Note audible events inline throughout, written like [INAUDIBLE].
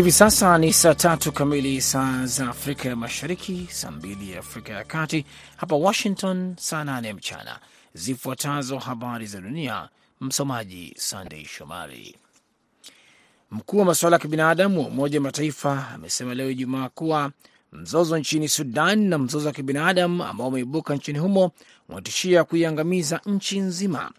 Hivi sasa ni saa tatu kamili saa za Afrika ya Mashariki, saa mbili ya Afrika ya Kati, hapa Washington saa nane mchana. Zifuatazo habari za dunia, msomaji Sandei Shomari. Mkuu wa masuala ya kibinadamu wa Umoja wa Mataifa amesema leo Ijumaa kuwa mzozo nchini Sudan na mzozo wa kibinadamu ambao umeibuka nchini humo unatishia kuiangamiza nchi nzima.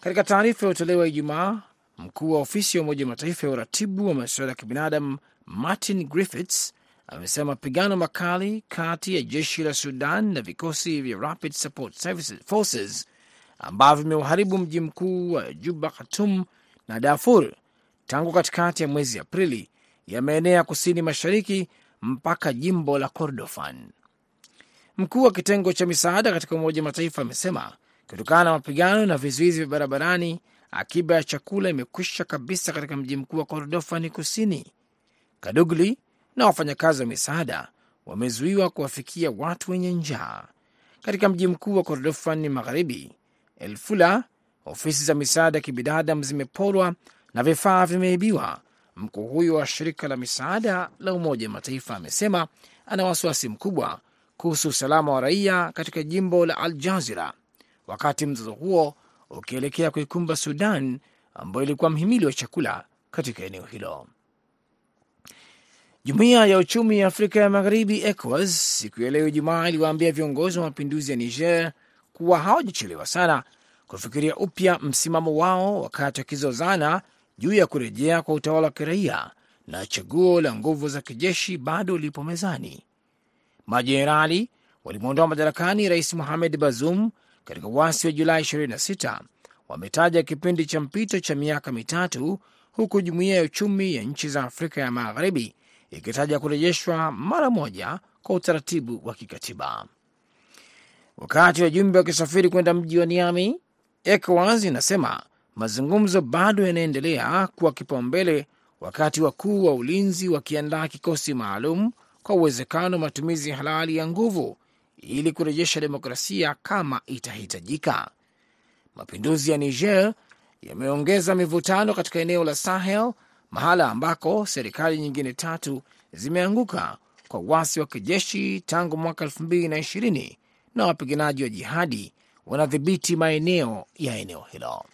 Katika taarifa iliyotolewa Ijumaa, mkuu wa ofisi ya Umoja Mataifa ya uratibu wa masuala ya kibinadamu Martin Griffiths amesema mapigano makali kati ya jeshi la Sudan na vikosi vya Rapid Support Services Forces ambavyo vimeuharibu mji mkuu wa Juba, Khartoum na Darfur tangu katikati ya mwezi Aprili yameenea kusini mashariki mpaka jimbo la Kordofan. Mkuu wa kitengo cha misaada katika Umoja Mataifa amesema kutokana na mapigano na vizuizi vya barabarani, akiba ya chakula imekwisha kabisa katika mji mkuu wa Kordofani kusini. Kadugli na wafanyakazi wa misaada wamezuiwa kuwafikia watu wenye njaa katika mji mkuu wa Kordofani magharibi. Elfula, ofisi za misaada ya kibinadamu zimeporwa na vifaa vimeibiwa. Mkuu huyo wa shirika la misaada la Umoja wa Mataifa amesema ana wasiwasi mkubwa kuhusu usalama wa raia katika jimbo la Al Jazira, wakati mzozo huo ukielekea kuikumba Sudan ambayo ilikuwa mhimili wa chakula katika eneo hilo. Jumuiya ya uchumi ya Afrika ya Magharibi, ECOWAS, siku ya leo Ijumaa iliwaambia viongozi wa mapinduzi ya Niger kuwa hawajachelewa sana kufikiria upya msimamo wao wakati wakizozana juu ya kurejea kwa utawala wa kiraia na chaguo la nguvu za kijeshi bado lipo mezani. Majenerali walimwondoa madarakani Rais Mohamed Bazoum katika uasi wa Julai 26 wametaja kipindi cha mpito cha miaka mitatu, huku jumuiya ya uchumi ya nchi za Afrika ya Magharibi ikitaja kurejeshwa mara moja kwa utaratibu wa kikatiba. Wakati wajumbe wakisafiri kwenda mji wa Niami, ECOWAS inasema mazungumzo bado yanaendelea kuwa kipaumbele, wakati wakuu wa ulinzi wakiandaa kikosi maalum kwa uwezekano wa matumizi halali ya nguvu ili kurejesha demokrasia kama itahitajika. Mapinduzi ya Niger yameongeza mivutano katika eneo la Sahel, mahala ambako serikali nyingine tatu zimeanguka kwa uasi wa kijeshi tangu mwaka elfu mbili na ishirini na wapiganaji wa jihadi wanadhibiti maeneo ya eneo hilo.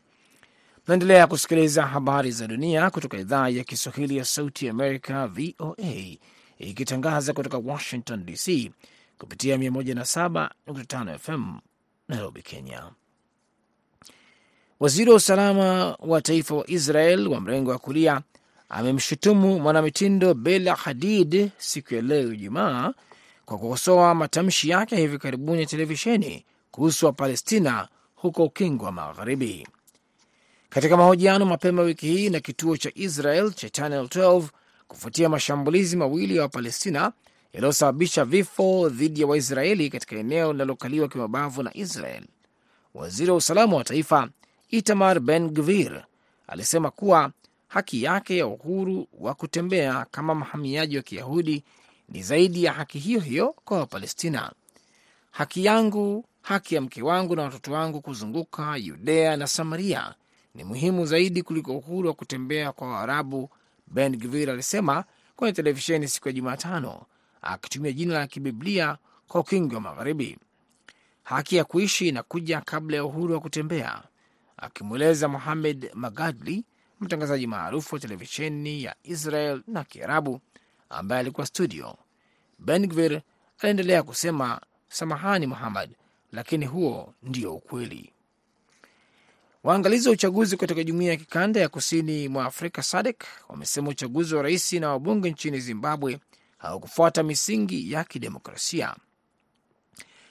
Naendelea kusikiliza habari za dunia kutoka idhaa ya Kiswahili ya Sauti ya Amerika, VOA, ikitangaza kutoka Washington DC kupitia 107.5 FM Nairobi, Kenya. Waziri wa usalama wa taifa wa Israel wa mrengo wa kulia amemshutumu mwanamitindo Bela Hadid siku ya leo Ijumaa kwa kukosoa matamshi yake ya hivi karibuni ya televisheni kuhusu Wapalestina huko Ukingo wa Magharibi. Katika mahojiano mapema wiki hii na kituo cha Israel cha Channel 12 kufuatia mashambulizi mawili ya Wapalestina yaliyosababisha vifo dhidi ya Waisraeli katika eneo linalokaliwa kimabavu na Israel, waziri wa usalama wa taifa Itamar Ben Gvir alisema kuwa haki yake ya uhuru wa kutembea kama mhamiaji wa Kiyahudi ni zaidi ya haki hiyo hiyo kwa Wapalestina. Haki yangu, haki ya mke wangu na watoto wangu kuzunguka Yudea na Samaria ni muhimu zaidi kuliko uhuru wa kutembea kwa Waarabu, Ben Gvir alisema kwenye televisheni siku ya Jumatano, akitumia jina la kibiblia kwa ukingi wa Magharibi. Haki ya kuishi inakuja kabla ya uhuru wa kutembea, akimweleza Mohamed Magadli, mtangazaji maarufu wa televisheni ya Israel na Kiarabu ambaye alikuwa studio. Ben Gvir aliendelea kusema, samahani Muhammad, lakini huo ndio ukweli. Waangalizi wa uchaguzi katika jumuiya ya kikanda ya kusini mwa Afrika SADC wamesema uchaguzi wa rais na wabunge nchini Zimbabwe haukufuata misingi ya kidemokrasia.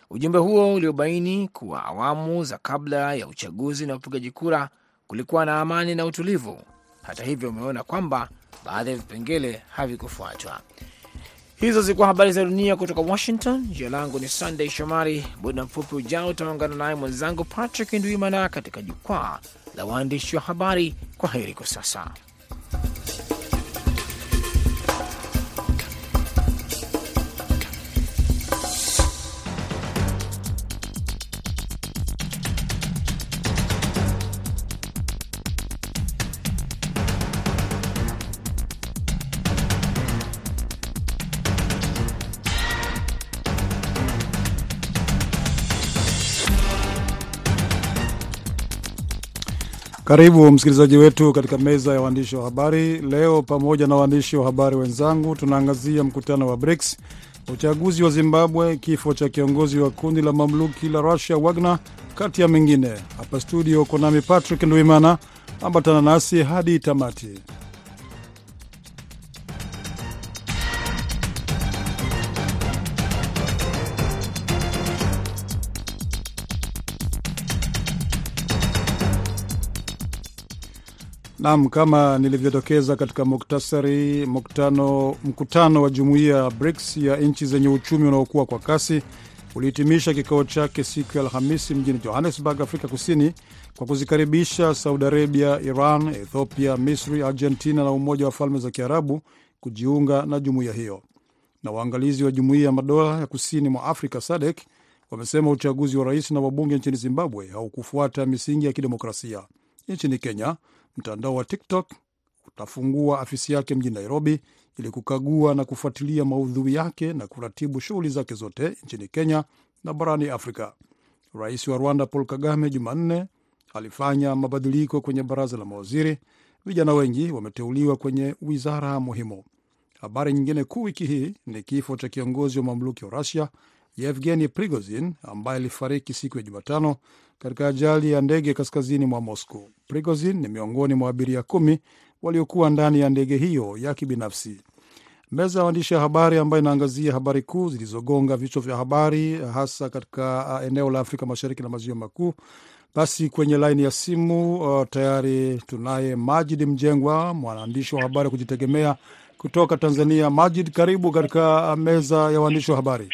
Ujumbe huo uliobaini kuwa awamu za kabla ya uchaguzi na upigaji kura kulikuwa na amani na utulivu. Hata hivyo, umeona kwamba baadhi ya vipengele havikufuatwa. Hizo zilikuwa habari za dunia kutoka Washington. Jina langu ni Sunday Shomari. Muda mfupi ujao utaungana naye mwenzangu Patrick Ndwimana katika jukwaa la waandishi wa habari. Kwa heri kwa sasa. Karibu msikilizaji wetu katika meza ya waandishi wa habari leo. Pamoja na waandishi wa habari wenzangu, tunaangazia mkutano wa BRICS, uchaguzi wa Zimbabwe, kifo cha kiongozi wa kundi la mamluki la Russia Wagner, kati ya mengine. Hapa studio uko nami Patrick Ndwimana, ambatana nasi hadi tamati. Nam, kama nilivyodokeza katika muktasari, mkutano, mkutano wa jumuiya ya BRICS ya nchi zenye uchumi unaokuwa kwa kasi ulihitimisha kikao chake siku ya Alhamisi mjini Johannesburg, Afrika Kusini, kwa kuzikaribisha Saudi Arabia, Iran, Ethiopia, Misri, Argentina na Umoja wa Falme za Kiarabu kujiunga na jumuiya hiyo. Na waangalizi wa Jumuiya ya Madola ya Kusini mwa Afrika SADC wamesema uchaguzi wa rais na wabunge nchini Zimbabwe haukufuata misingi ya kidemokrasia. Nchini Kenya, mtandao wa TikTok utafungua afisi yake mjini Nairobi ili kukagua na kufuatilia maudhui yake na kuratibu shughuli zake zote nchini Kenya na barani Afrika. Rais wa Rwanda Paul Kagame Jumanne alifanya mabadiliko kwenye baraza la mawaziri. Vijana wengi wameteuliwa kwenye wizara muhimu. Habari nyingine kuu wiki hii ni kifo cha kiongozi wa mamluki wa Rusia Yevgeni Prigozin ambaye alifariki siku ya Jumatano katika ajali ya ndege kaskazini mwa Moscow. Prigozin ni miongoni mwa abiria kumi waliokuwa ndani ya ndege hiyo ya kibinafsi. Meza ya waandishi ya habari ambayo inaangazia habari kuu zilizogonga vichwa vya habari hasa katika eneo la Afrika Mashariki na Maziwa Makuu. Basi kwenye laini ya simu uh, tayari tunaye Majid Mjengwa, mwandishi wa habari wa kujitegemea kutoka Tanzania. Majid, karibu katika meza ya waandishi wa habari.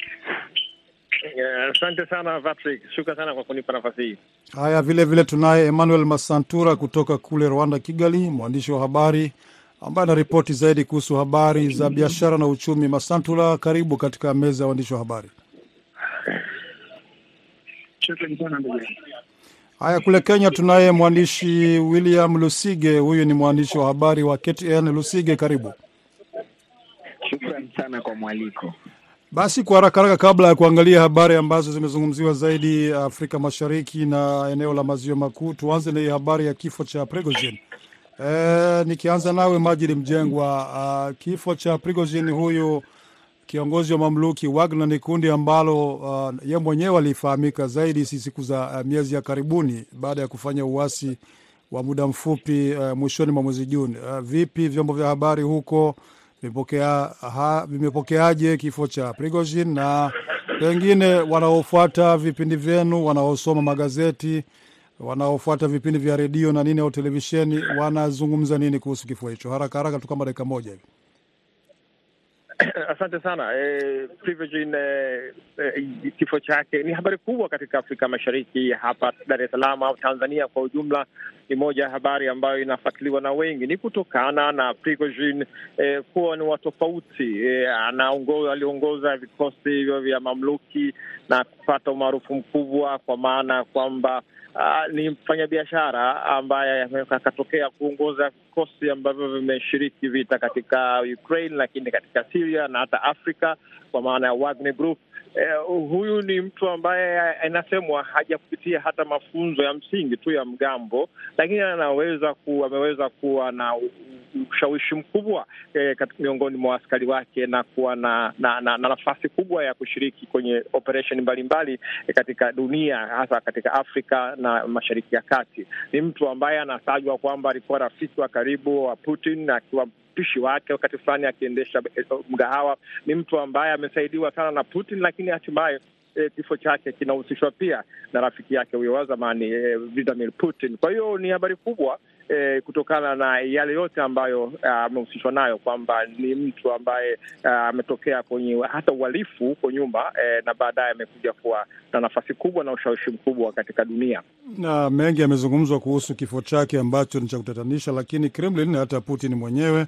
Asante uh, sana Patrick, shukrani sana kwa kunipa nafasi hii. Haya, vile vile tunaye Emmanuel Masantura kutoka kule Rwanda, Kigali, mwandishi wa habari ambaye anaripoti zaidi kuhusu habari za biashara na uchumi. Masantura, karibu katika meza ya waandishi wa habari. Haya, kule Kenya tunaye mwandishi William Lusige, huyu ni mwandishi wa habari wa KTN. Lusige, karibu. Shukrani sana kwa mwaliko. Basi kwa haraka haraka, kabla ya kuangalia habari ambazo zimezungumziwa zaidi Afrika Mashariki na eneo la maziwa makuu, tuanze na hii habari ya kifo cha Prigozhin. E, nikianza nawe Majid Mjengwa, uh, kifo cha Prigozhin huyu kiongozi wa mamluki Wagner ni kundi ambalo uh, ye mwenyewe alifahamika zaidi si siku za uh, miezi ya karibuni baada ya kufanya uasi wa muda mfupi uh, mwishoni mwa mwezi Juni. Uh, vipi vyombo vya habari huko vimepokeaje kifo cha Prigozhin na pengine wanaofuata vipindi vyenu, wanaosoma magazeti, wanaofuata vipindi vya redio na nini au televisheni wanazungumza nini kuhusu kifo hicho? Haraka haraka tu kama dakika moja hivi. [COUGHS] Asante sana. E, eh, kifo chake ni habari kubwa katika Afrika Mashariki, hapa Dar es Salaam au Tanzania kwa ujumla. Ni moja ya habari ambayo inafuatiliwa na wengi, ni kutokana na Prigozhin e, kuwa ni watofauti eh, aliongoza vikosi hivyo vya mamluki na kupata umaarufu mkubwa, kwa maana ya kwamba Uh, ni mfanyabiashara ambaye akatokea kuongoza vikosi ambavyo vimeshiriki vita katika Ukraine, lakini katika Syria na hata Afrika kwa maana ya Wagner Group. Uh, huyu ni mtu ambaye inasemwa hajapitia hata mafunzo ya msingi tu ya mgambo, lakini anaweza ku, ameweza kuwa na ushawishi mkubwa eh, miongoni mwa askari wake na kuwa na, na, na, na nafasi kubwa ya kushiriki kwenye operesheni mbalimbali eh, katika dunia hasa katika Afrika na Mashariki ya Kati. Ni mtu ambaye anatajwa kwamba alikuwa rafiki wa karibu wa Putin akiwa mpishi wake wakati fulani akiendesha mgahawa. Ni mtu ambaye amesaidiwa sana na Putin, lakini hatimaye E, kifo chake kinahusishwa pia na rafiki yake huyo wa zamani e, Vladimir Putin. Kwa hiyo ni habari kubwa e, kutokana na yale yote ambayo amehusishwa nayo kwamba ni mtu ambaye ametokea kwenye hata uhalifu huko nyuma eh, na baadaye amekuja kuwa na nafasi kubwa na ushawishi mkubwa katika dunia. Na mengi yamezungumzwa kuhusu kifo chake ambacho ni cha kutatanisha, lakini Kremlin hata Putin mwenyewe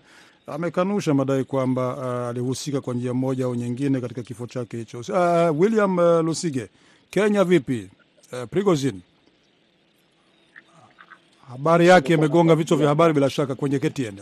amekanusha madai kwamba uh, alihusika kwa njia moja au nyingine katika kifo chake hicho. Uh, William uh, Lusige, Kenya vipi? Uh, Prigozhin habari yake imegonga vichwa vya habari bila shaka kwenye KTN.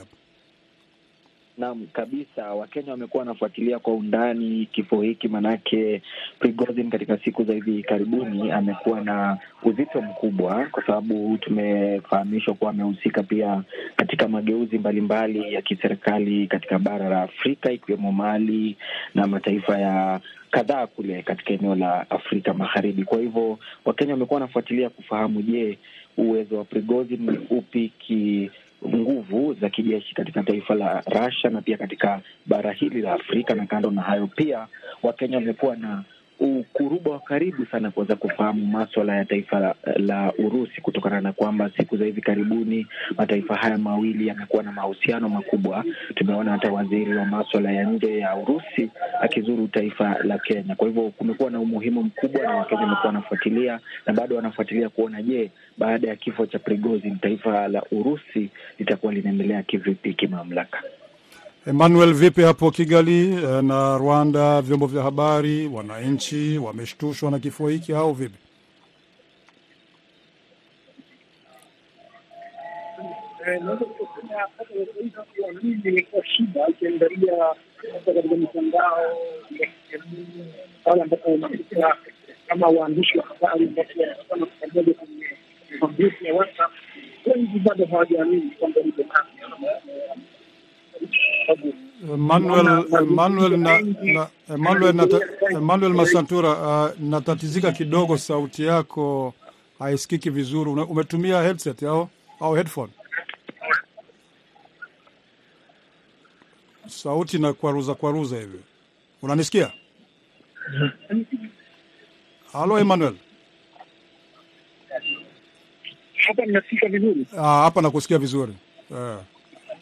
Naam, kabisa. Wakenya wamekuwa wanafuatilia kwa undani kifo hiki, manake Prigozhin katika siku za hivi karibuni amekuwa na uzito mkubwa, kwa sababu tumefahamishwa kuwa amehusika pia katika mageuzi mbalimbali mbali ya kiserikali katika bara la Afrika, ikiwemo Mali na mataifa ya kadhaa kule katika eneo la Afrika Magharibi. Kwa hivyo Wakenya wamekuwa wanafuatilia kufahamu, je, uwezo wa Prigozhin ni upi ki nguvu za kijeshi katika taifa la Russia na pia katika bara hili la Afrika. Na kando na hayo, pia Wakenya wamekuwa na ukuruba wa karibu sana kuweza kufahamu maswala ya taifa la, Urusi kutokana na kwamba siku za hivi karibuni mataifa haya mawili yamekuwa na mahusiano makubwa. Tumeona hata waziri wa maswala ya nje ya Urusi akizuru taifa la Kenya. Kwa hivyo kumekuwa na umuhimu mkubwa, na Wakenya wamekuwa wanafuatilia na bado wanafuatilia kuona, je, baada ya kifo cha Prigozhin taifa la Urusi litakuwa linaendelea kivipi kimamlaka? Emmanuel, vipi hapo Kigali na Rwanda? Vyombo vya habari, wananchi wameshtushwa na kifo hiki au vipi? imekuwa shida ukiangalia hata katika mitandao pale ambapo unakuta kama waandishi wa habari ambapo wanakutana pamoja kwenye magrupu ya WhatsApp, wengi bado hawajaamini kwamba ni Emmanuel Emmanuel na, na, Emmanuel, nata, Emmanuel Masantura, uh, natatizika kidogo, sauti yako haisikiki vizuri. Umetumia headset au au headphone? Sauti na kwaruza kwaruza hivi, unanisikia? Halo Emmanuel. hapa mnasikika vizuri? Ah, hapa nakusikia vizuri uh.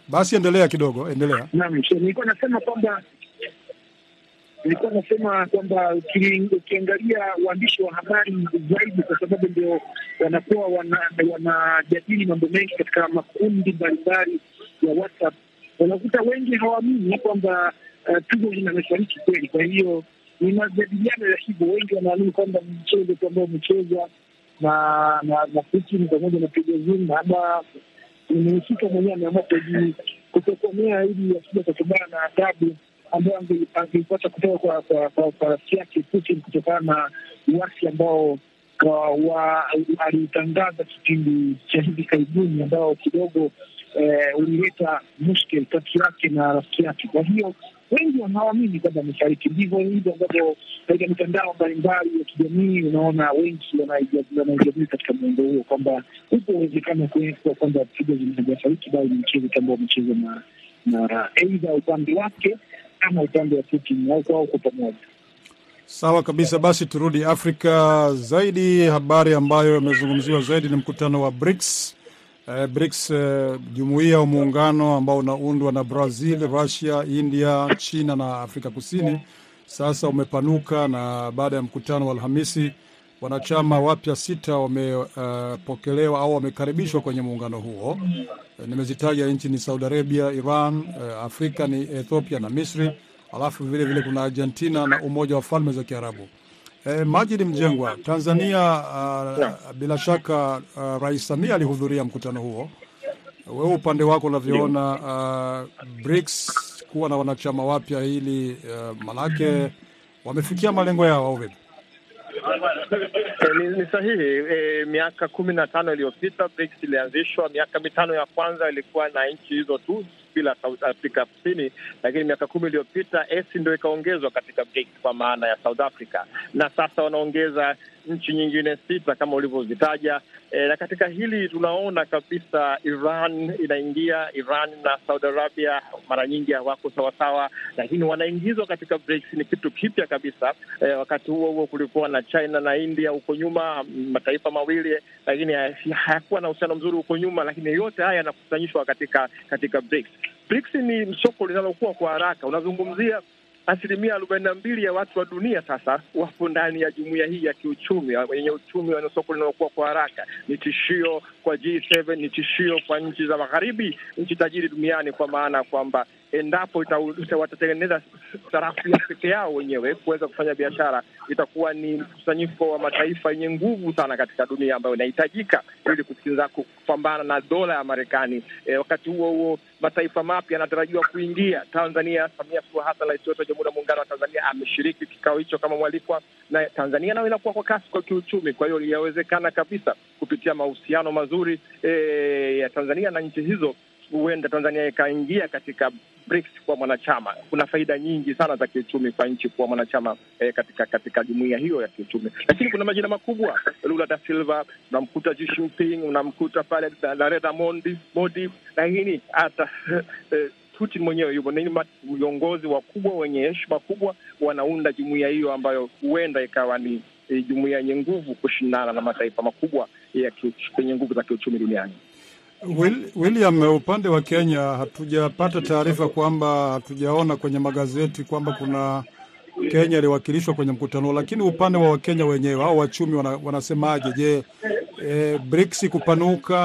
Basi endelea kidogo, endelea. Naam, nilikuwa nasema kwamba nilikuwa nasema kwamba ukiangalia waandishi wa habari zaidi, kwa sababu ndio wanakuwa wanajadili mambo mengi katika makundi mbalimbali ya WhatsApp, unakuta wengi hawaamini kwamba uh, Prigozhin amefariki kweli. Kwa hiyo ni majadiliano ya hivyo, wengi wanaamini kwamba ni mchezo tu ambao umechezwa na na Putin pamoja na Prigozhin ama mhusika mwenyewe ameamua kutokomea ili asije kutokana na adhabu ambayo angeipata kutoka kwa rafiki yake Putin kutokana na uasi ambao alitangaza kipindi cha hivi karibuni ambao kidogo ulileta mushkeli kati yake na rafiki yake. Kwa hiyo wengi wanaamini kwamba amefariki. Ndivyo hivyo ambavyo katika mitandao mbalimbali ya kijamii unaona wengi wanaijamii katika muundo huo kwamba upo uwezekano kuwa kwamba pigo hajafariki, bali ni mchezo ambao umecheza na na aidha upande wake ama upande wa Putin au kwa pamoja. Sawa kabisa. Basi turudi Afrika zaidi. Habari ambayo imezungumziwa zaidi ni mkutano wa BRICS. Uh, BRICS uh, jumuiya au muungano ambao unaundwa na Brazil, Russia, India, China na Afrika Kusini sasa umepanuka, na baada ya mkutano wa Alhamisi wanachama wapya sita wamepokelewa uh, au wamekaribishwa kwenye muungano huo. Uh, nimezitaja nchi ni Saudi Arabia, Iran, uh, Afrika ni Ethiopia na Misri, alafu vile vile kuna Argentina na Umoja wa Falme za Kiarabu. Eh, Majid Mjengwa, Tanzania uh, bila shaka uh, Rais Samia alihudhuria mkutano huo. Wewe upande wako unavyoona uh, BRICS kuwa na wanachama wapya hili uh, manake wamefikia malengo yao au vipi? E, ni, ni sahihi. E, miaka kumi na tano iliyopita BRICS ilianzishwa. Miaka mitano ya kwanza ilikuwa na nchi hizo tu bila South Africa Kusini, lakini miaka kumi iliyopita ESI ndo ikaongezwa katika BRICS kwa maana ya South Africa, na sasa wanaongeza nchi nyingine sita kama ulivyozitaja. E, na katika hili tunaona kabisa Iran inaingia. Iran na Saudi Arabia mara nyingi hawako sawasawa, lakini wanaingizwa katika BRICS. Ni kitu kipya kabisa. E, wakati huo huo kulikuwa na China na India huko nyuma, mataifa mawili, lakini hayakuwa na uhusiano mzuri huko nyuma, lakini yote haya yanakusanyishwa katika katika BRICS. BRICS ni soko linalokuwa kwa haraka. Unazungumzia asilimia arobaini na mbili ya watu wa dunia sasa wapo ndani ya jumuiya hii ya kiuchumi wenye uchumi wa soko linalokuwa kwa haraka. Ni tishio kwa G7, ni tishio kwa nchi za magharibi, nchi tajiri duniani, kwa maana kwamba endapo watatengeneza sarafu ya peke yao wenyewe kuweza kufanya biashara, itakuwa ni mkusanyiko wa mataifa yenye nguvu sana katika dunia ambayo inahitajika ili kukinza kupambana na dola ya Marekani. E, wakati huo huo mataifa mapya yanatarajiwa kuingia. Tanzania, Samia Suluhu Hassan, rais wetu wa Jamhuri ya Muungano wa Tanzania, ameshiriki kikao hicho kama mwalikwa, na Tanzania nayo inakuwa kwa kasi kwa kiuchumi. Kwa hiyo yawezekana kabisa kupitia mahusiano mazuri e, ya Tanzania na nchi hizo huenda Tanzania ikaingia katika BRICS kuwa mwanachama. Kuna faida nyingi sana za kiuchumi kwa nchi kuwa mwanachama eh, katika katika jumuiya hiyo ya kiuchumi, lakini kuna majina makubwa, Lula da Silva, unamkuta Xi Jinping, unamkuta pale Narendra Modi, lakini hata [LAUGHS] eh, Putin mwenyewe yupo. Ni viongozi wakubwa wenye heshima kubwa wanaunda jumuiya hiyo ambayo huenda ikawa ni eh, jumuiya yenye nguvu kushindana na mataifa makubwa yenye nguvu za kiuchumi duniani. Will, William, upande wa Kenya hatujapata taarifa kwamba hatujaona kwenye magazeti kwamba kuna Kenya iliwakilishwa kwenye mkutano, lakini upande wa Wakenya wenyewe au wachumi wana, wanasemaje? Je, e, BRICS kupanuka,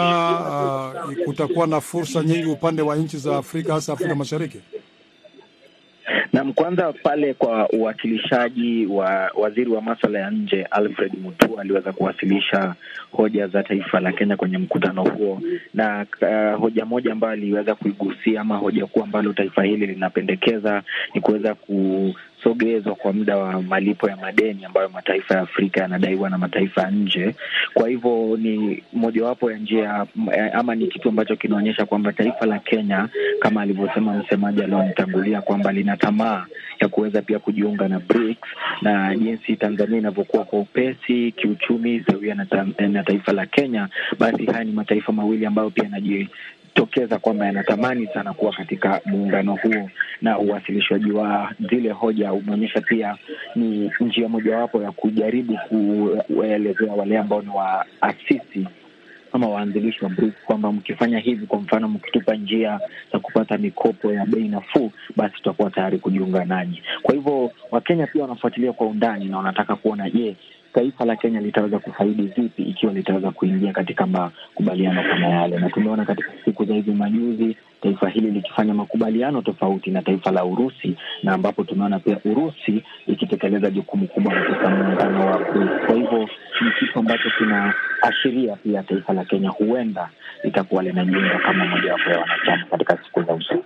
uh, kutakuwa na fursa nyingi upande wa nchi za Afrika hasa Afrika Mashariki? Kwanza pale kwa uwakilishaji wa waziri wa maswala ya nje Alfred Mutua aliweza kuwasilisha hoja za taifa la Kenya kwenye mkutano huo, na uh, hoja moja ambayo aliweza kuigusia ama hoja kuu ambalo taifa hili linapendekeza ni kuweza ku sogezwa kwa muda wa malipo ya madeni ambayo mataifa ya Afrika yanadaiwa na mataifa ya nje. Kwa hivyo ni mojawapo ya njia ama ni kitu ambacho kinaonyesha kwamba taifa la Kenya kama alivyosema msemaji alionitangulia kwamba lina tamaa ya kuweza pia kujiunga na BRICS, na jinsi Tanzania inavyokuwa kwa upesi kiuchumi sawia na, na taifa la Kenya, basi haya ni mataifa mawili ambayo pia yanaji tokeza kwamba yanatamani sana kuwa katika muungano huo, na uwasilishwaji wa zile hoja umeonyesha pia ni njia mojawapo ya kujaribu kuelezea wale ambao ni waasisi ama waanzilishi wa BRICS kwamba mkifanya hivi, kwa mfano, mkitupa njia za kupata mikopo ya bei nafuu, basi tutakuwa tayari kujiunga nanyi. Kwa hivyo Wakenya pia wanafuatilia kwa undani na wanataka kuona je, taifa la Kenya litaweza kufaidi vipi ikiwa litaweza kuingia katika makubaliano kama yale, na tumeona katika siku za hivi majuzi taifa hili likifanya makubaliano tofauti na taifa la Urusi, na ambapo tumeona pia Urusi ikitekeleza jukumu kubwa katika muungano wa BRICS. Kwa hivyo ni kitu ambacho kinaashiria pia taifa la Kenya huenda litakuwa linajiunga kama mojawapo ya wanachama katika siku za usoni.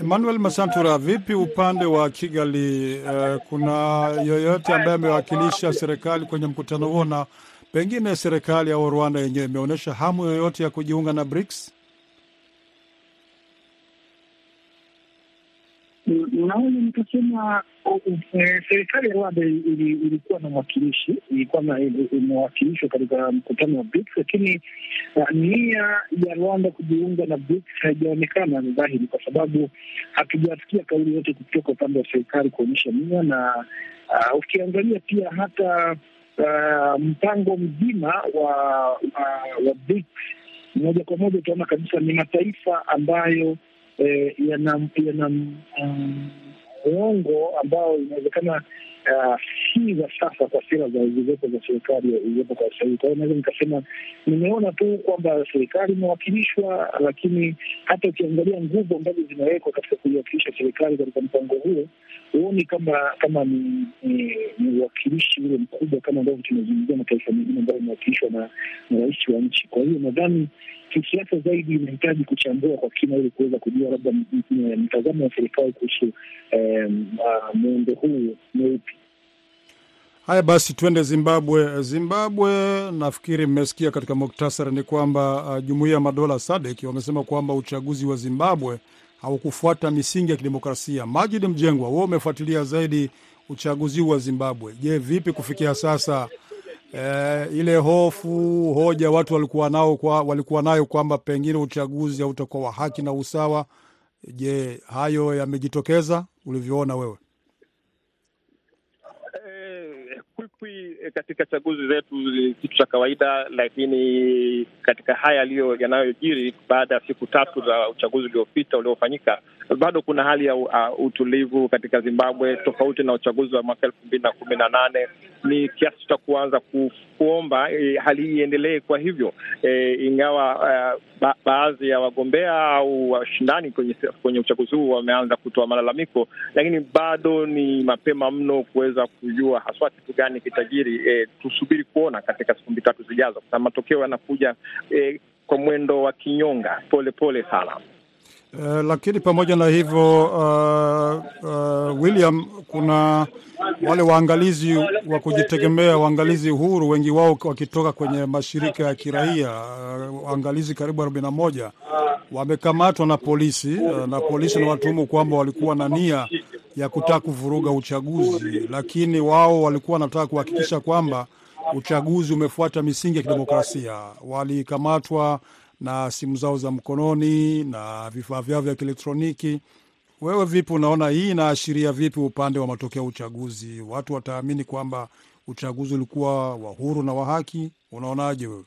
Emmanuel Masantura, vipi upande wa Kigali? Uh, kuna yoyote ambaye amewakilisha serikali kwenye mkutano huo, na pengine serikali au Rwanda yenyewe imeonyesha hamu yoyote ya kujiunga na BRICS? Naona nikasema serikali ya Rwanda ilikuwa na mwakilishi, ilikuwa imewakilishwa katika mkutano wa BRICS, lakini nia ya Rwanda kujiunga na BRICS haijaonekana ni dhahiri, kwa sababu hatujasikia kauli yote kutoka upande wa serikali kuonyesha nia, na uh, ukiangalia pia hata uh, mpango mzima wa wa BRICS moja kwa moja utaona kabisa ni mataifa ambayo eh, yana yana uongo um, ambao inawezekana uh, si za sasa kwa sera zilizopo za serikali iliyopo kwa sasa hivi. Kwa hiyo naweza nikasema nimeona tu kwamba serikali imewakilishwa, lakini hata ukiangalia nguvu ambazo zinawekwa katika kuiwakilisha serikali katika mpango huo, huoni kama kama ni uwakilishi ule mkubwa kama ambavyo tunazungumzia mataifa mengine ambayo imewakilishwa na rais wa nchi. Kwa hiyo nadhani kisiasa zaidi inahitaji kuchambua kwa kina ili kuweza kujua labda mtazamo wa serikali kuhusu muundo huu mweupe. Haya basi, tuende Zimbabwe. Zimbabwe, nafikiri mmesikia katika muktasari ni kwamba uh, jumuiya ya madola SADC wamesema kwamba uchaguzi wa Zimbabwe haukufuata misingi ya kidemokrasia. Majid Mjengwa, wewe umefuatilia zaidi uchaguzi wa Zimbabwe. Je, vipi kufikia sasa Eh, ile hofu hoja watu walikuwa nao kwa, walikuwa nayo kwamba pengine uchaguzi hautakuwa wa haki na usawa. Je, hayo yamejitokeza ulivyoona wewe? Kwikwi katika chaguzi zetu kitu cha kawaida, lakini katika haya yaliyo yanayojiri baada ya siku tatu za uchaguzi uliopita uliofanyika, bado kuna hali ya uh, utulivu katika Zimbabwe, tofauti na uchaguzi wa mwaka elfu mbili na kumi na nane ni kiasi cha kuanza ku, kuomba e, hali hii iendelee. Kwa hivyo e, ingawa uh, ba, baadhi ya wagombea au washindani kwenye, kwenye uchaguzi huu wameanza kutoa malalamiko, lakini bado ni mapema mno kuweza kujua haswa kitu gani kitajiri. E, tusubiri kuona katika siku mbili tatu zijazo, na matokeo yanakuja e, kwa mwendo wa kinyonga, pole pole sana. Uh, lakini pamoja na hivyo uh, uh, William, kuna wale waangalizi wa kujitegemea, waangalizi huru, wengi wao wakitoka kwenye mashirika ya kiraia uh, waangalizi karibu arobaini na moja wamekamatwa na polisi uh, na polisi na watuhumu kwamba walikuwa na nia ya kutaka kuvuruga uchaguzi, lakini wao walikuwa wanataka kuhakikisha kwamba uchaguzi umefuata misingi ya kidemokrasia. Walikamatwa na simu zao za mkononi na vifaa vyao vya kielektroniki. Wewe vipi, unaona hii inaashiria vipi upande wa matokeo ya uchaguzi? Watu wataamini kwamba uchaguzi ulikuwa wa huru na wa haki? Unaonaje wewe?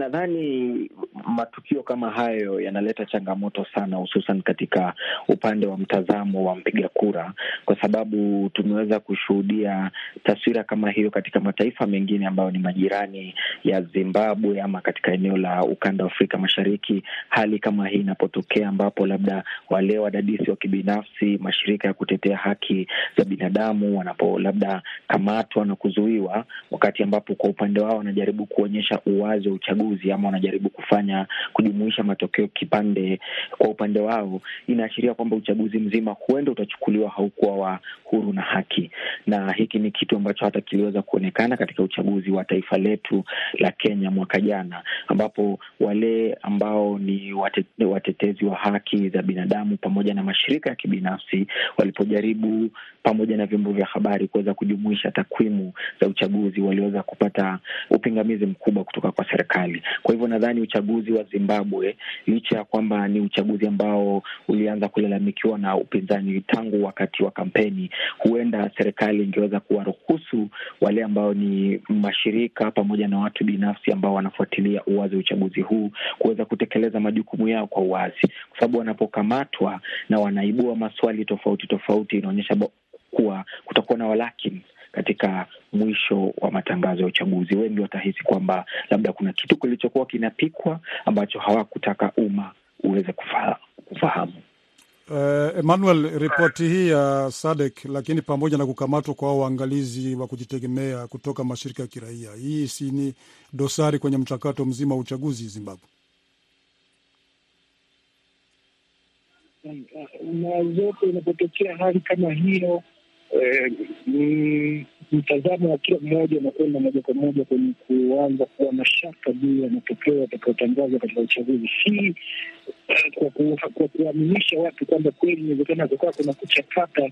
Nadhani matukio kama hayo yanaleta changamoto sana, hususan katika upande wa mtazamo wa mpiga kura, kwa sababu tumeweza kushuhudia taswira kama hiyo katika mataifa mengine ambayo ni majirani ya Zimbabwe ama katika eneo la ukanda wa Afrika Mashariki. Hali kama hii inapotokea, ambapo labda wale wadadisi wa kibinafsi, mashirika ya kutetea haki za binadamu wanapo labda kamatwa na kuzuiwa, wakati ambapo kwa upande wao wanajaribu kuonyesha uwazi wa uchaguzi ama wanajaribu kufanya kujumuisha matokeo kipande kwa upande wao, inaashiria kwamba uchaguzi mzima huenda utachukuliwa haukuwa wa huru na haki, na hiki ni kitu ambacho hata kiliweza kuonekana katika uchaguzi wa taifa letu la Kenya mwaka jana, ambapo wale ambao ni watete, watetezi wa haki za binadamu pamoja na mashirika ya kibinafsi walipojaribu pamoja na vyombo vya habari kuweza kujumuisha takwimu za uchaguzi, waliweza kupata upingamizi mkubwa kutoka kwa serikali. Kwa hivyo nadhani uchaguzi wa Zimbabwe, licha ya kwamba ni uchaguzi ambao ulianza kulalamikiwa na upinzani tangu wakati wa kampeni, huenda serikali ingeweza kuwaruhusu wale ambao ni mashirika pamoja na watu binafsi ambao wanafuatilia uwazi wa uchaguzi huu kuweza kutekeleza majukumu yao kwa uwazi, kwa sababu wanapokamatwa na wanaibua maswali tofauti tofauti, inaonyesha kuwa kutakuwa na walakini katika mwisho wa matangazo ya uchaguzi. Wengi watahisi kwamba labda kuna kitu kilichokuwa kinapikwa ambacho hawakutaka umma uweze kufahamu, kufahamu. Uh, Emmanuel, ripoti hii ya SADC, lakini pamoja na kukamatwa kwa waangalizi wa kujitegemea kutoka mashirika ya kiraia, hii si ni dosari kwenye mchakato mzima wa uchaguzi Zimbabwe? na zote inapotokea hali kama hiyo eh, mm, mtazamo wa kila mmoja unakwenda moja kwa moja kwenye kuanza kuwa na shaka juu ya matokeo yatakayotangazwa katika uchaguzi, si eh, kwa kuaminisha watu kwamba kweli inawezekana kukaa kuna kuchakata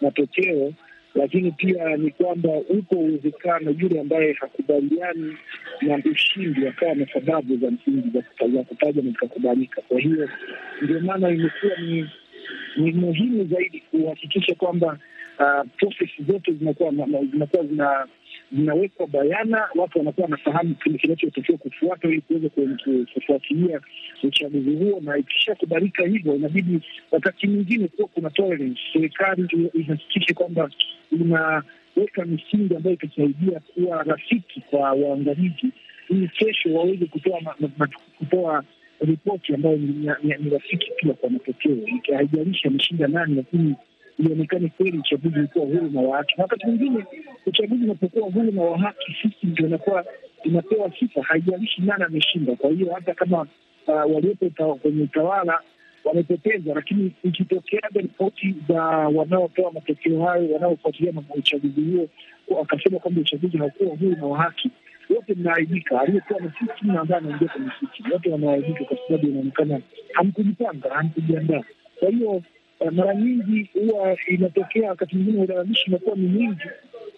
matokeo, lakini pia ni kwamba upo uwezekano yule ambaye hakubaliani na ushindi akawa na sababu za msingi za kutaja na zikakubalika. Kwa hiyo ndio maana imekuwa ni ni muhimu zaidi kuhakikisha kwamba uh, zote zinakuwa na- na- zinakuwa zina zinawekwa bayana, watu wanakuwa wanafahamu kile kinachotakiwa kufuata ili kuweza ku- ku- kufuatilia uchaguzi huo, na ikishakubalika hivyo, inabidi wakati mwingine kuwa kuna tolerance. Serikali ihakikishe kwamba inaweka misingi ambayo itasaidia kuwa rafiki kwa waangalizi, ili kesho waweze kutoa kutoa ripoti ambayo ni, rafiki pia kwa matokeo. Haijalishi ameshinda nani, lakini ionekane kweli uchaguzi ulikuwa huru na wa haki. Na wakati mwingine uchaguzi unapokuwa huru na wa haki, sisi ndio inakuwa inapewa sifa, haijalishi nani ameshinda. Kwa hiyo hata kama uh, waliopo kwenye utawala wamepoteza, lakini ikitokeaga ripoti za wanaotoa matokeo hayo, wanaofuatilia uchaguzi huo, wakasema kwamba uchaguzi haukuwa huru na wa haki, wote mnaaibika. Aliyekuwa na sisi na ambaye anaingia kwenye sisi, wote wanaaibika kwa sababu inaonekana hamkujipanga, hamkujiandaa. Kwa hiyo mara nyingi huwa inatokea wakati mwingine ulalamishi inakuwa ni mwingi,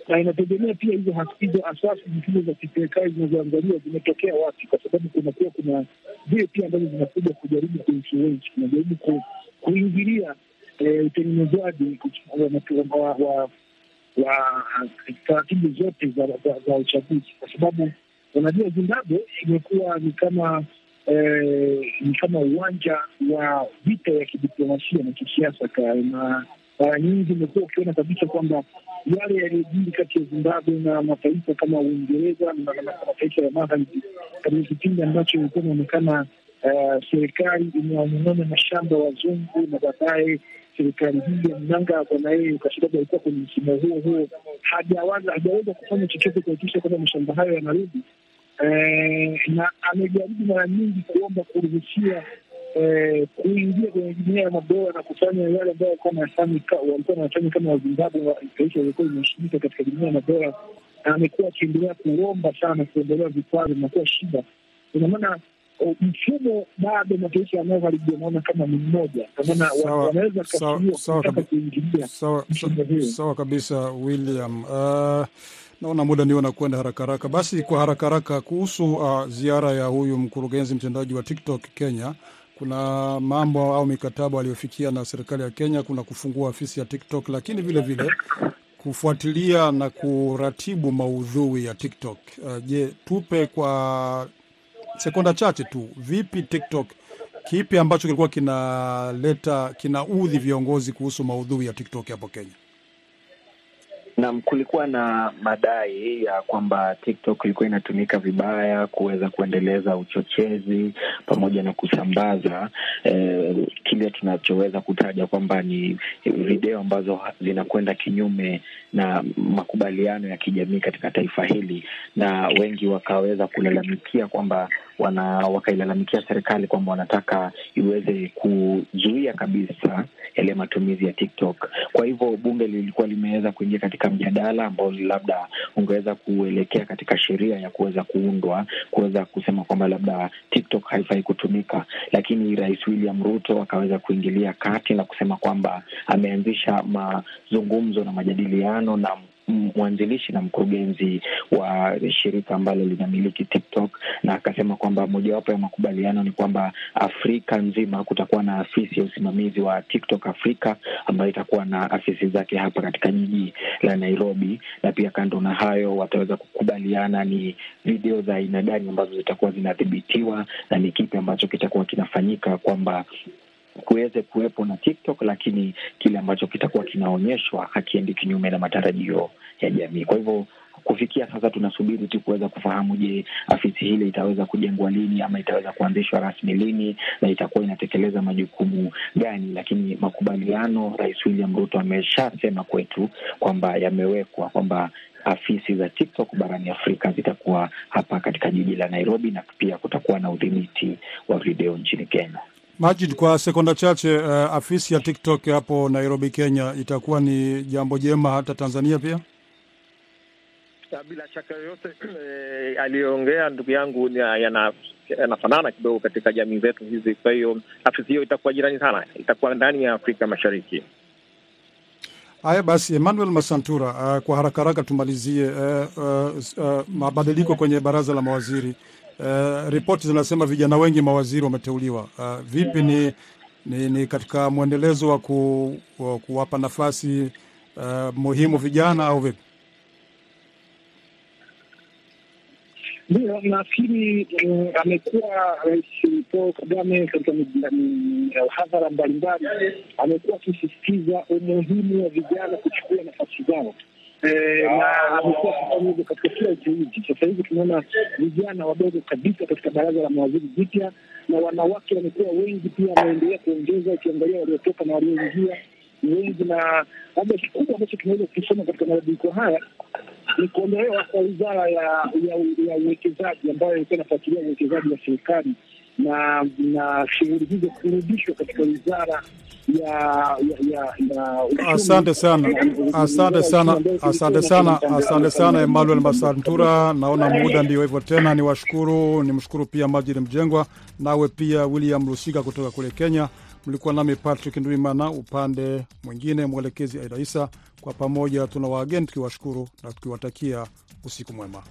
na inategemea pia hizo hizo asasi zingine za kiserikali zinazoangaliwa zimetokea wapi, kwa sababu kunakuwa kuna zile pia ambazo zinakuja kujaribu kuinfluence, kunajaribu ku, kuingilia eh, utengenezaji wa, taratibu zote za, uchaguzi, kwa sababu unajua Zimbabwe imekuwa ni kama eh, ni kama uwanja wa vita ya kidiplomasia na kisiasa na mara nyingi umekuwa ukiona kabisa kwamba yale yaliyojiri kati ya Zimbabwe na mataifa kama Uingereza na mataifa ya magharibi katika kipindi ambacho ilikuwa inaonekana serikali imewanyang'anya mashamba wazungu na baadaye serikali hii ya Mnangagwa na yeye kwa sababu alikuwa kwenye msimu huo huo hajaweza kufanya chochote kuhakikisha kwamba mashamba hayo yanarudi, na amejaribu mara nyingi kuomba kuruhusia kuingia kwenye jumuia ya madola na kufanya yale ambayo walikuwa wanafanya kama Wazimbabwe, taifa ilikuwa imeshirika katika jumuia ya madola, na amekuwa akiendelea kuomba sana kuondolewa vikwazo, inakuwa shida. Ina maana mfumo bado mataifa ya magharibi yanaona kama ni mmoja, kwa maana wanaweza kuingilia. Sawa kabisa, William. Naona muda ndio nakwenda haraka haraka. Basi kwa haraka haraka kuhusu uh, ziara ya huyu mkurugenzi mtendaji wa TikTok Kenya, kuna mambo au mikataba aliyofikia na serikali ya Kenya. Kuna kufungua ofisi ya TikTok, lakini vile vile kufuatilia na kuratibu maudhui ya TikTok. Uh, je, tupe kwa sekonda chache tu, vipi TikTok, kipi ambacho kilikuwa kinaleta kinaudhi viongozi kuhusu maudhui ya TikTok hapo Kenya? Naam, kulikuwa na madai ya kwamba TikTok ilikuwa inatumika vibaya kuweza kuendeleza uchochezi pamoja na kusambaza eh, kile tunachoweza kutaja kwamba ni video ambazo zinakwenda kinyume na makubaliano ya kijamii katika taifa hili, na wengi wakaweza kulalamikia kwamba wana wakailalamikia serikali kwamba wanataka iweze kuzuia kabisa yale matumizi ya TikTok. Kwa hivyo bunge lilikuwa limeweza kuingia katika mjadala ambao labda ungeweza kuelekea katika sheria ya kuweza kuundwa kuweza kusema kwamba labda TikTok haifai kutumika, lakini Rais William Ruto akaweza kuingilia kati na kusema kwamba ameanzisha mazungumzo na majadiliano na mwanzilishi na mkurugenzi wa shirika ambalo linamiliki TikTok na akasema kwamba mojawapo ya makubaliano ni kwamba Afrika nzima kutakuwa na afisi ya usimamizi wa TikTok Afrika ambayo itakuwa na afisi zake hapa katika jiji la Nairobi, na pia kando na hayo wataweza kukubaliana ni video za aina gani ambazo zitakuwa zinadhibitiwa na ni kipi ambacho kitakuwa kinafanyika kwamba kuweze kuwepo na TikTok lakini kile ambacho kitakuwa kinaonyeshwa hakiendi kinyume na matarajio ya jamii. Kwa hivyo kufikia sasa tunasubiri tu kuweza kufahamu, je, afisi hile itaweza kujengwa lini ama itaweza kuanzishwa rasmi lini na itakuwa inatekeleza majukumu gani? Lakini makubaliano, Rais William Ruto ameshasema kwetu kwamba yamewekwa kwamba afisi za TikTok barani Afrika zitakuwa hapa katika jiji la Nairobi na pia kutakuwa na udhibiti wa video nchini Kenya. Majid, kwa sekonda chache, uh, afisi ya TikTok hapo Nairobi, Kenya itakuwa ni jambo jema hata Tanzania pia? Bila shaka yoyote [CLEARS THROAT] e, aliyoongea ndugu yangu yanafanana yana kidogo katika jamii zetu hizi. Kwa hiyo afisi hiyo itakuwa jirani sana, itakuwa ndani ya Afrika Mashariki. Haya basi, Emmanuel Masantura, uh, kwa haraka haraka tumalizie uh, uh, uh, mabadiliko kwenye baraza la mawaziri Uh, ripoti zinasema vijana wengi mawaziri wameteuliwa. Uh, vipi ni, ni, ni katika mwendelezo wa ku, wa kuwapa nafasi uh, muhimu vijana au vipi? Ndio, nafikiri amekuwa Rais Paul Kagame katika hadhara mbalimbali amekuwa akisisitiza umuhimu wa vijana kuchukua nafasi zao na amekuwa akifanya katika kila uteuzi. Sasa hivi tunaona vijana wadogo kabisa katika baraza la mawaziri jipya, na wanawake wamekuwa wengi pia, wameendelea kuongeza. Ukiangalia waliotoka na walioingia wengi, na labda kikubwa ambacho tunaweza kukisoma katika mabadiliko haya ni kuondolewa kwa wizara ya ya uwekezaji ambayo ilikuwa inafuatilia uwekezaji wa serikali na na shughuli hizo kurudishwa katika wizara ya ya ya. Asante sana, asante sana, asante sana, asante sana Emmanuel Masantura. Naona muda ndio hivyo tena, ni washukuru, ni mshukuru pia Majid Mjengwa, nawe pia William Lusika kutoka kule Kenya. Mlikuwa nami Patrick Ndwimana, upande mwingine mwelekezi Aida Isa. Kwa pamoja tuna waageni tukiwashukuru na tukiwatakia usiku mwema.